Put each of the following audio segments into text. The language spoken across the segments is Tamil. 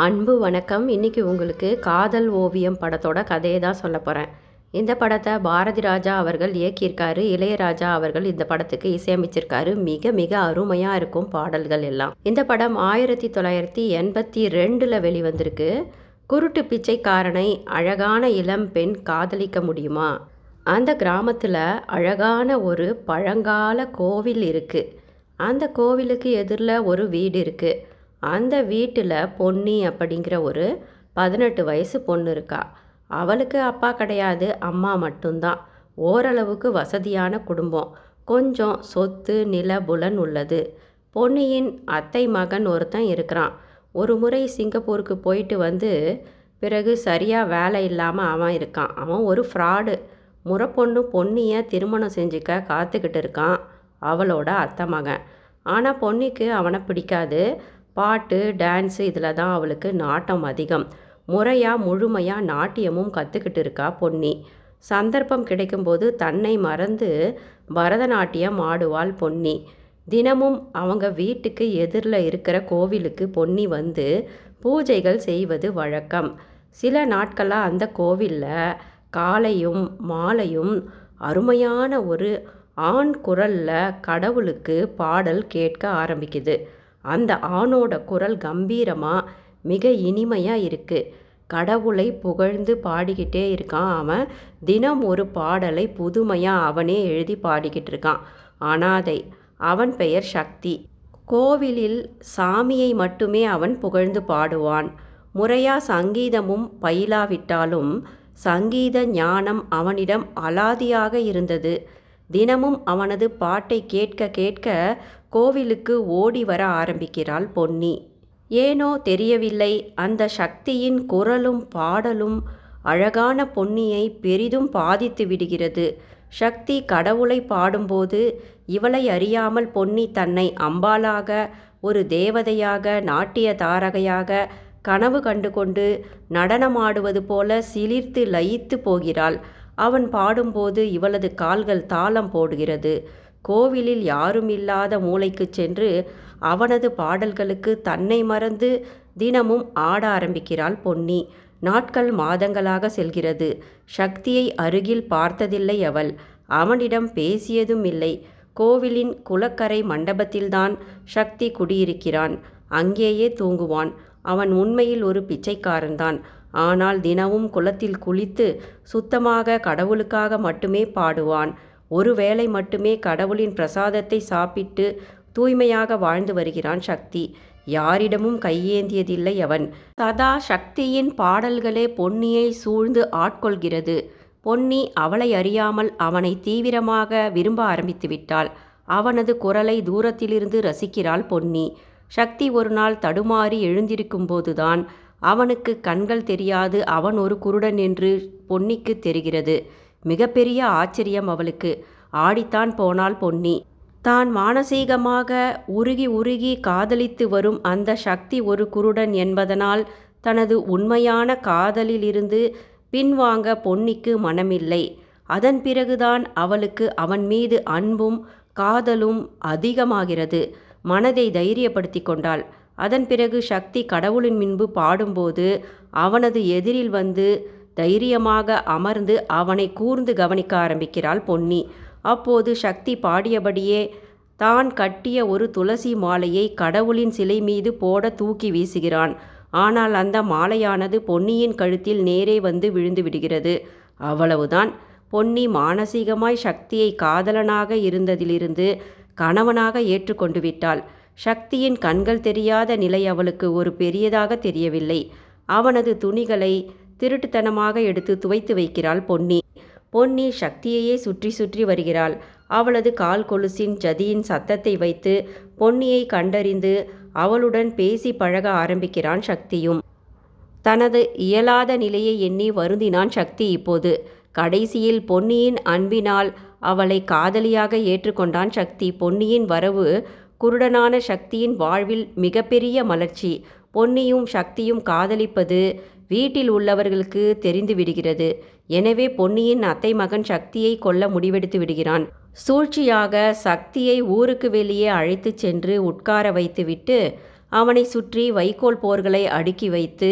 அன்பு வணக்கம். இன்னைக்கு உங்களுக்கு காதல் ஓவியம் படத்தோட கதையை தான் சொல்ல போகிறேன் இந்த படத்தை பாரதி ராஜா அவர்கள் இயக்கியிருக்காரு. இளையராஜா அவர்கள் இந்த படத்துக்கு இசையமைச்சிருக்காரு. மிக மிக அருமையாக இருக்கும் பாடல்கள் எல்லாம். இந்த படம் ஆயிரத்தி தொள்ளாயிரத்தி எண்பத்தி ரெண்டில் வெளிவந்திருக்கு. குருட்டு பிச்சைக்காரனை அழகான இளம் பெண் காதலிக்க முடியுமா? அந்த கிராமத்தில் அழகான ஒரு பழங்கால கோவில் இருக்குது அந்த கோவிலுக்கு எதிரில் ஒரு வீடு இருக்குது அந்த வீட்டில் பொன்னி அப்படிங்கிற ஒரு பதினெட்டு வயசு பொண்ணு இருக்கா. அவளுக்கு அப்பா கிடையாது அம்மா மட்டும்தான். ஓரளவுக்கு வசதியான குடும்பம். கொஞ்சம் சொத்து நில புலன் உள்ளது. பொன்னியின் அத்தை மகன் ஒருத்தன் இருக்கிறான். ஒரு முறை சிங்கப்பூருக்கு போயிட்டு வந்து பிறகு சரியாக வேலை இல்லாமல் அவன் இருக்கான். அவன் ஒரு ஃப்ராடு. முறப்பொண்ணு பொன்னியை திருமணம் செஞ்சுக்க காத்துக்கிட்டு இருக்கான் அவளோட அத்தை மகன். ஆனால் பொன்னிக்கு அவனை பிடிக்காது. பாட்டு டான்ஸு இதில் தான் அவளுக்கு நாட்டம் அதிகம். முறையாக முழுமையாக நாட்டியமும் கற்றுக்கிட்டு இருக்கா பொன்னி. சந்தர்ப்பம் கிடைக்கும்போது தன்னை மறந்து பரதநாட்டியம் ஆடுவாள் பொன்னி. தினமும் அவங்க வீட்டுக்கு எதிரில் இருக்கிற கோவிலுக்கு பொன்னி வந்து பூஜைகள் செய்வது வழக்கம். சில நாட்களாக அந்த கோவிலில் காலையும் மாலையும் அருமையான ஒரு ஆண் குரலில் கடவுளுக்கு பாடல் கேட்க ஆரம்பிக்குது. அந்த ஆணோட குரல் கம்பீரமாக மிக இனிமையாக இருக்குது கடவுளை புகழ்ந்து பாடிக்கிட்டே இருக்கான் அவன். தினம் ஒரு பாடலை புதுமையாக அவனே எழுதி பாடிக்கிட்டு இருக்கான். அனாதை அவன் பெயர் சக்தி. கோவிலில் சாமியை மட்டுமே அவன் புகழ்ந்து பாடுவான். முறையாக சங்கீதமும் பயிலாவிட்டாலும் சங்கீத ஞானம் அவனிடம் அலாதியாக இருந்தது. தினமும் அவனது பாட்டை கேட்க கேட்க கோவிலுக்கு ஓடி வர ஆரம்பிக்கிறாள் பொன்னி. ஏனோ தெரியவில்லை அந்த சக்தியின் குரலும் பாடலும் அழகான பொன்னியை பெரிதும் பாதித்து விடுகிறது. சக்தி கடவுளை பாடும்போது இவளை அறியாமல் பொன்னி தன்னை அம்பாளாக ஒரு தேவதையாக நாட்டிய தாரகையாக கனவு கண்டு கொண்டு நடனமாடுவது போல சிலிர்த்து லயித்து போகிறாள். அவன் பாடும்போது இவளது கால்கள் தாளம் போடுகிறது. கோவிலில் யாரும் இல்லாத மூளைக்கு சென்று அவனது பாடல்களுக்கு தன்னை மறந்து தினமும் ஆட ஆரம்பிக்கிறாள் பொன்னி. நாட்கள் மாதங்களாக செல்கிறது. சக்தியை அருகில் பார்த்ததில்லை அவள். அவனிடம் பேசியதும் இல்லை கோவிலின் குளக்கரை மண்டபத்தில்தான் சக்தி குடியிருக்கிறான். அங்கேயே தூங்குவான். அவன் உண்மையில் ஒரு பிச்சைக்காரன்தான். ஆனால் தினமும் குளத்தில் குளித்து சுத்தமாக கடவுளுக்காக மட்டுமே பாடுவான். ஒருவேளை மட்டுமே கடவுளின் பிரசாதத்தை சாப்பிட்டு தூய்மையாக வாழ்ந்து வருகிறான் சக்தி. யாரிடமும் கையேந்தியதில்லை அவன். சதா சக்தியின் பாடல்களே பொன்னியை சூழ்ந்து ஆட்கொள்கிறது. பொன்னி அவளை அறியாமல் அவனை தீவிரமாக விரும்ப ஆரம்பித்து விட்டாள். அவனது குரலை தூரத்திலிருந்து ரசிக்கிறாள் பொன்னி. சக்தி ஒரு நாள் தடுமாறி எழுந்திருக்கும் போதுதான் அவனுக்கு கண்கள் தெரியாது. அவன் ஒரு குருடன் என்று பொன்னிக்கு தெரிகிறது. மிகப்பெரிய ஆச்சரியம் அவளுக்கு. ஆடித்தான் போனாள் பொன்னி. தான் மானசீகமாக உருகி உருகி காதலித்து வரும் அந்த சக்தி ஒரு குருடன் என்பதனால் தனது உண்மையான காதலிலிருந்து பின்வாங்க பொன்னிக்கு மனமில்லை. அதன் பிறகுதான் அவளுக்கு அவன் மீது அன்பும் காதலும் அதிகமாகிறது. மனதை தைரியப்படுத்தி கொண்டாள். அதன் பிறகு சக்தி கடவுளின் முன்பு பாடும்போது அவனது எதிரில் வந்து தைரியமாக அமர்ந்து அவனை கூர்ந்து கவனிக்க ஆரம்பிக்கிறாள் பொன்னி. அப்போது சக்தி பாடியபடியே தான் கட்டிய ஒரு துளசி மாலையை கடவுளின் சிலை மீது போட தூக்கி வீசுகிறான். ஆனால் அந்த மாலையானது பொன்னியின் கழுத்தில் நேரே வந்து விழுந்து விடுகிறது. அவ்வளவுதான். பொன்னி மானசீகமாய் சக்தியை காதலனாக இருந்ததிலிருந்து கணவனாக ஏற்றுக்கொண்டு விட்டாள். சக்தியின் கண்கள் தெரியாத நிலை அவளுக்கு ஒரு பெரியதாக தெரியவில்லை. அவனது துணிகளை திருட்டுத்தனமாக எடுத்து துவைத்து வைக்கிறாள் பொன்னி. பொன்னி சக்தியையே சுற்றி சுற்றி வருகிறாள். அவளது கால் கொலுசின் ஜதியின் சத்தத்தை வைத்து பொன்னியை கண்டறிந்து அவளுடன் பேசி பழக ஆரம்பிக்கிறான் சக்தியும். தனது இயலாத நிலையை எண்ணி வருந்தினான் சக்தி இப்போது. கடைசியில் பொன்னியின் அன்பினால் அவளை காதலியாக ஏற்றுக்கொண்டான் சக்தி. பொன்னியின் வரவு குருடனான சக்தியின் வாழ்வில் மிகப்பெரிய மலர்ச்சி. பொன்னியும் சக்தியும் காதலிப்பது வீட்டில் உள்ளவர்களுக்கு தெரிந்து விடுகிறது. எனவே பொன்னியின் அத்தை மகன் சக்தியை கொல்ல முடிவெடுத்து விடுகிறான். சூழ்ச்சியாக சக்தியை ஊருக்கு வெளியே அழைத்துச் சென்று உட்கார வைத்துவிட்டு அவனை சுற்றி வைக்கோல் போர்களை அடுக்கி வைத்து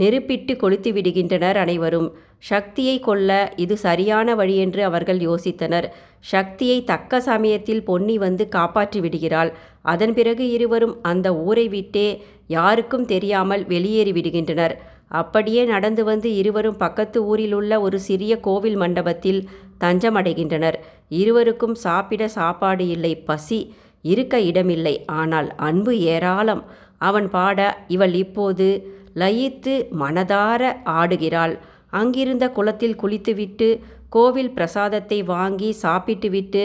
நெருப்பிட்டு கொளுத்தி விடுகின்றனர் அனைவரும். சக்தியை கொல்ல இது சரியான வழியென்று அவர்கள் யோசித்தனர். சக்தியை தக்க சமயத்தில் பொன்னி வந்து காப்பாற்றி விடுகிறாள். அதன் பிறகு இருவரும் அந்த ஊரை விட்டே யாருக்கும் தெரியாமல் வெளியேறி விடுகின்றனர். அப்படியே நடந்து வந்து இருவரும் பக்கத்து ஊரில் உள்ள ஒரு சிறிய கோவில் மண்டபத்தில் தஞ்சமடைகின்றனர். இருவருக்கும் சாப்பிட சாப்பாடு இல்லை பசி இருக்க இடமில்லை. ஆனால் அன்பு ஏராளம். அவன் பாட இவள் இப்போது லயித்து மனதார ஆடுகிறாள். அங்கிருந்த குளத்தில் குளித்துவிட்டு கோவில் பிரசாதத்தை வாங்கி சாப்பிட்டுவிட்டு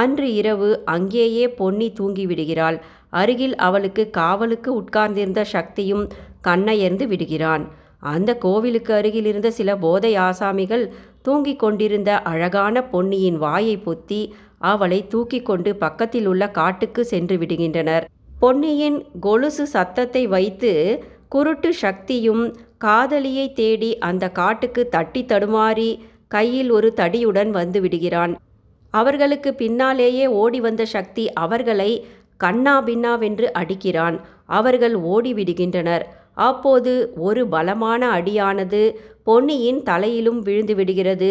அன்று இரவு அங்கேயே பொன்னி தூங்கிவிடுகிறாள். அருகில் அவளுக்கு காவலுக்கு உட்கார்ந்திருந்த சக்தியும் கண்ணயர்ந்து விடுகிறான். அந்த கோவிலுக்கு அருகில் இருந்த சில போதை ஆசாமிகள் தூங்கிக் கொண்டிருந்த அழகான பொன்னியின் வாயை பொத்தி அவளை தூக்கி கொண்டு பக்கத்தில் உள்ள காட்டுக்கு சென்று விடுகின்றனர். பொன்னியின் கொலுசு சத்தத்தை வைத்து குருட்டு சக்தியும் காதலியை தேடி அந்த காட்டுக்கு தட்டி தடுமாறி கையில் ஒரு தடியுடன் வந்து விடுகிறான். அவர்களுக்கு பின்னாலேயே ஓடி வந்த சக்தி அவர்களை கண்ணா பின்னாவென்று அடிக்கிறான். அவர்கள் ஓடி விடுகின்றனர் அப்போது ஒரு பலமான அடியானது பொன்னியின் தலையிலும் விழுந்து விடுகிறது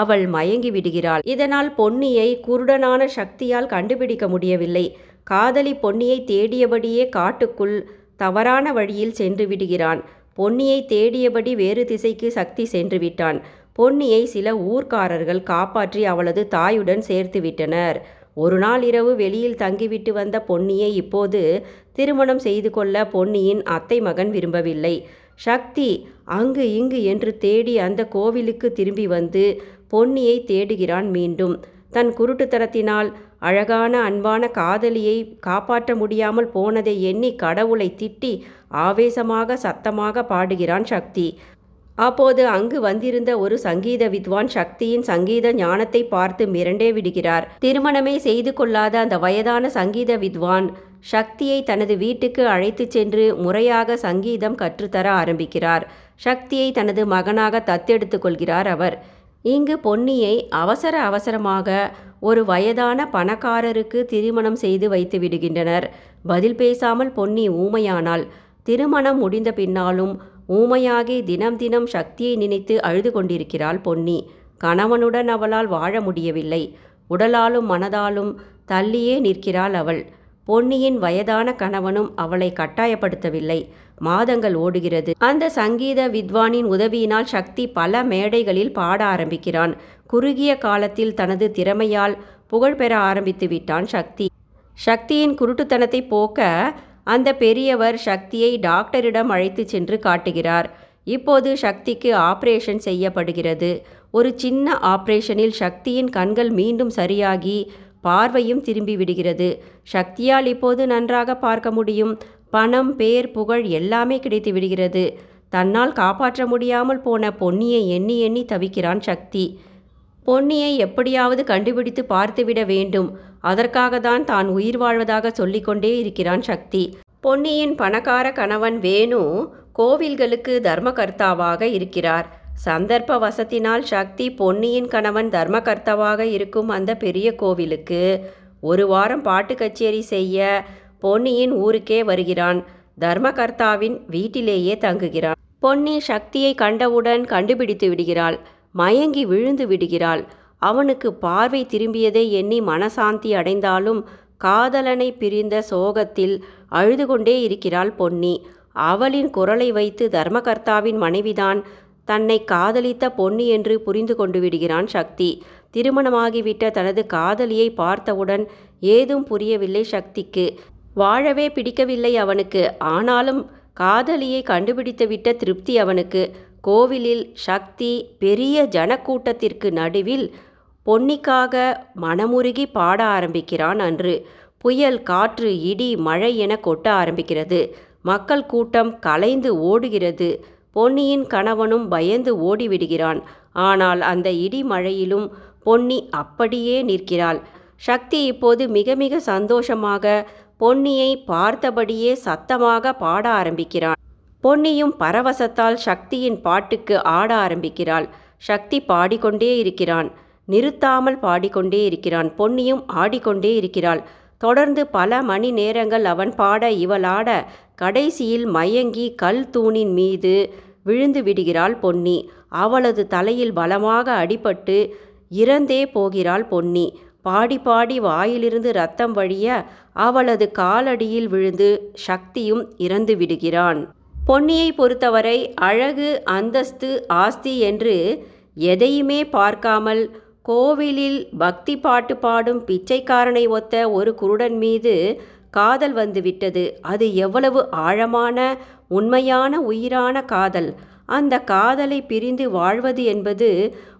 அவள் மயங்கி விடுகிறாள். இதனால் பொன்னியை குருடனான சக்தியால் கண்டுபிடிக்க முடியவில்லை. காதலி பொன்னியை தேடியபடியே காட்டுக்குள் தவறான வழியில் சென்று விடுகிறான். பொன்னியை தேடியபடி வேறு திசைக்கு சக்தி சென்று விட்டான். பொன்னியை சில ஊர்க்காரர்கள் காப்பாற்றி அவளது தாயுடன் சேர்த்து விட்டனர். ஒரு நாள் இரவு வெளியில் தங்கிவிட்டு வந்த பொன்னியை இப்போது திருமணம் செய்து கொள்ள பொன்னியின் அத்தை மகன் விரும்பவில்லை. சக்தி அங்கு இங்கு என்று தேடி அந்த கோவிலுக்கு திரும்பி வந்து பொன்னியை தேடுகிறான் மீண்டும். தன் குருட்டுத்தனத்தினால் அழகான அன்பான காதலியை காப்பாற்ற முடியாமல் போனதை எண்ணி கடவுளை திட்டி ஆவேசமாக சத்தமாக பாடுகிறான் சக்தி. அப்போது அங்கு வந்திருந்த ஒரு சங்கீத வித்வான் சக்தியின் சங்கீத ஞானத்தை பார்த்து மிரண்டே விடுகிறார். திருமணமே செய்து கொள்ளாத அந்த வயதான சங்கீத வித்வான் சக்தியை தனது வீட்டுக்கு அழைத்துச் சென்று முறையாக சங்கீதம் கற்றுத்தர ஆரம்பிக்கிறார். சக்தியை தனது மகனாக தத்தெடுத்து கொள்கிறார் அவர். இங்கு பொன்னியை அவசர அவசரமாக ஒரு வயதான பணக்காரருக்கு திருமணம் செய்து வைத்து விடுகின்றனர். பதில் பேசாமல் பொன்னி ஊமையானால். திருமணம் முடிந்த பின்னாலும் ஊமையாகி தினம் தினம் சக்தியை நினைத்து அழுது கொண்டிருக்கிறாள் பொன்னி. கணவனுடன் அவளால் வாழ முடியவில்லை. உடலாலும் மனதாலும் தள்ளியே நிற்கிறாள் அவள். பொன்னியின் வயதான கணவனும் அவளை கட்டாயப்படுத்தவில்லை. மாதங்கள் ஓடுகிறது. அந்த சங்கீத வித்வானின் உதவியினால் சக்தி பல மேடைகளில் பாட ஆரம்பிக்கிறான். குறுகிய காலத்தில் தனது திறமையால் புகழ் பெற ஆரம்பித்து விட்டான் சக்தி. சக்தியின் குருட்டுத்தனத்தை போக்க அந்த பெரியவர் சக்தியை டாக்டரிடம் அழைத்து சென்று காட்டுகிறார். இப்போது சக்திக்கு ஆபரேஷன் செய்யப்படுகிறது. ஒரு சின்ன ஆபரேஷனில் சக்தியின் கண்கள் மீண்டும் சரியாகி பார்வையும் திரும்பி விடுகிறது. சக்தியால் இப்போது நன்றாக பார்க்க முடியும். பணம் பேர் புகழ் எல்லாமே கிடைத்து விடுகிறது. தன்னால் காப்பாற்ற முடியாமல் போன பொன்னியை எண்ணி எண்ணி தவிக்கிறான் சக்தி. பொன்னியை எப்படியாவது கண்டுபிடித்து பார்த்துவிட வேண்டும். அதற்காக தான் தான் உயிர் வாழ்வதாக சொல்லிக்கொண்டே இருக்கிறான் சக்தி. பொன்னியின் பணக்கார கணவன் வேணு கோவில்களுக்கு தர்மகர்த்தாவாக இருக்கிறார். சந்தர்ப்ப வசத்தினால் சக்தி பொன்னியின் கணவன் தர்மகர்த்தாவாக இருக்கும் அந்த பெரிய கோவிலுக்கு ஒரு வாரம் பாட்டு கச்சேரி செய்ய பொன்னியின் ஊருக்கே வருகிறான். தர்மகர்த்தாவின் வீட்டிலேயே தங்குகிறான். பொன்னி சக்தியை கண்டவுடன் கண்டுபிடித்து விடுகிறாள். மயங்கி விழுந்து விடுகிறாள். அவனுக்கு பார்வை திரும்பியதை எண்ணி மனசாந்தி அடைந்தாலும் காதலனை பிரிந்த சோகத்தில் அழுது கொண்டே இருக்கிறாள் பொன்னி. அவளின் குரலை வைத்து தர்மகர்த்தாவின் மனைவிதான் தன்னை காதலித்த பொன்னி என்று புரிந்து கொண்டு விடுகிறான் சக்தி. திருமணமாகிவிட்ட தனது காதலியை பார்த்தவுடன் ஏதும் புரியவில்லை சக்திக்கு. வாழவே பிடிக்கவில்லை அவனுக்கு. ஆனாலும் காதலியை கண்டுபிடித்துவிட்ட திருப்தி அவனுக்கு. கோவிலில் சக்தி பெரிய ஜனக்கூட்டத்திற்கு நடுவில் பொன்னிக்காக மனமுருகி பாட ஆரம்பிக்கிறான் அன்று. புயல் காற்று இடி மழை என கொட்ட ஆரம்பிக்கிறது. மக்கள் கூட்டம் கலைந்து ஓடுகிறது. பொன்னியின் கணவனும் பயந்து ஓடிவிடுகிறான். ஆனால் அந்த இடி மழையிலும் பொன்னி அப்படியே நிற்கிறாள். சக்தி இப்போது மிக மிக சந்தோஷமாக பொன்னியை பார்த்தபடியே சத்தமாக பாட ஆரம்பிக்கிறான். பொன்னியும் பரவசத்தால் சக்தியின் பாட்டுக்கு ஆட ஆரம்பிக்கிறாள். சக்தி பாடிக்கொண்டே இருக்கிறான். நிறுத்தாமல் பாடிக்கொண்டே இருக்கிறான். பொன்னியும் ஆடிக்கொண்டே இருக்கிறாள். தொடர்ந்து பல மணி நேரங்கள் அவன் பாட இவளாட கடைசியில் மயங்கி கல் தூணின் மீது விழுந்து விடுகிறாள் பொன்னி. அவளது தலையில் பலமாக அடிபட்டு இறந்தே போகிறாள் பொன்னி. பாடி பாடி வாயிலிருந்து ரத்தம் வழிய அவளது காலடியில் விழுந்து சக்தியும் இறந்து விடுகிறான். பொன்னியை பொறுத்தவரை அழகு அந்தஸ்து ஆஸ்தி என்று எதையுமே பார்க்காமல் கோவிலில் பக்தி பாட்டு பாடும் பிச்சைக்காரனை ஒத்த ஒரு குருடன் மீது காதல் வந்துவிட்டது. அது எவ்வளவு ஆழமான உண்மையான உயிரான காதல். அந்த காதலை பிரிந்து வாழ்வது என்பது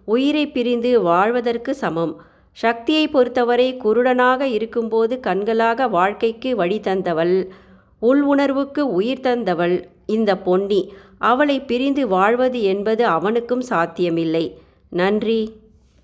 உயிரை பிரிந்து வாழ்வதற்கு சமம். சக்தியை பொறுத்தவரை குருடனாக இருக்கும்போது கண்களாக வாழ்க்கைக்கு வழி தந்தவள் உள் உணர்வுக்கு உயிர் தந்தவள் இந்த பொன்னி. அவளை பிரிந்து வாழ்வது என்பது அவனுக்கும் சாத்தியமில்லை. நன்றி.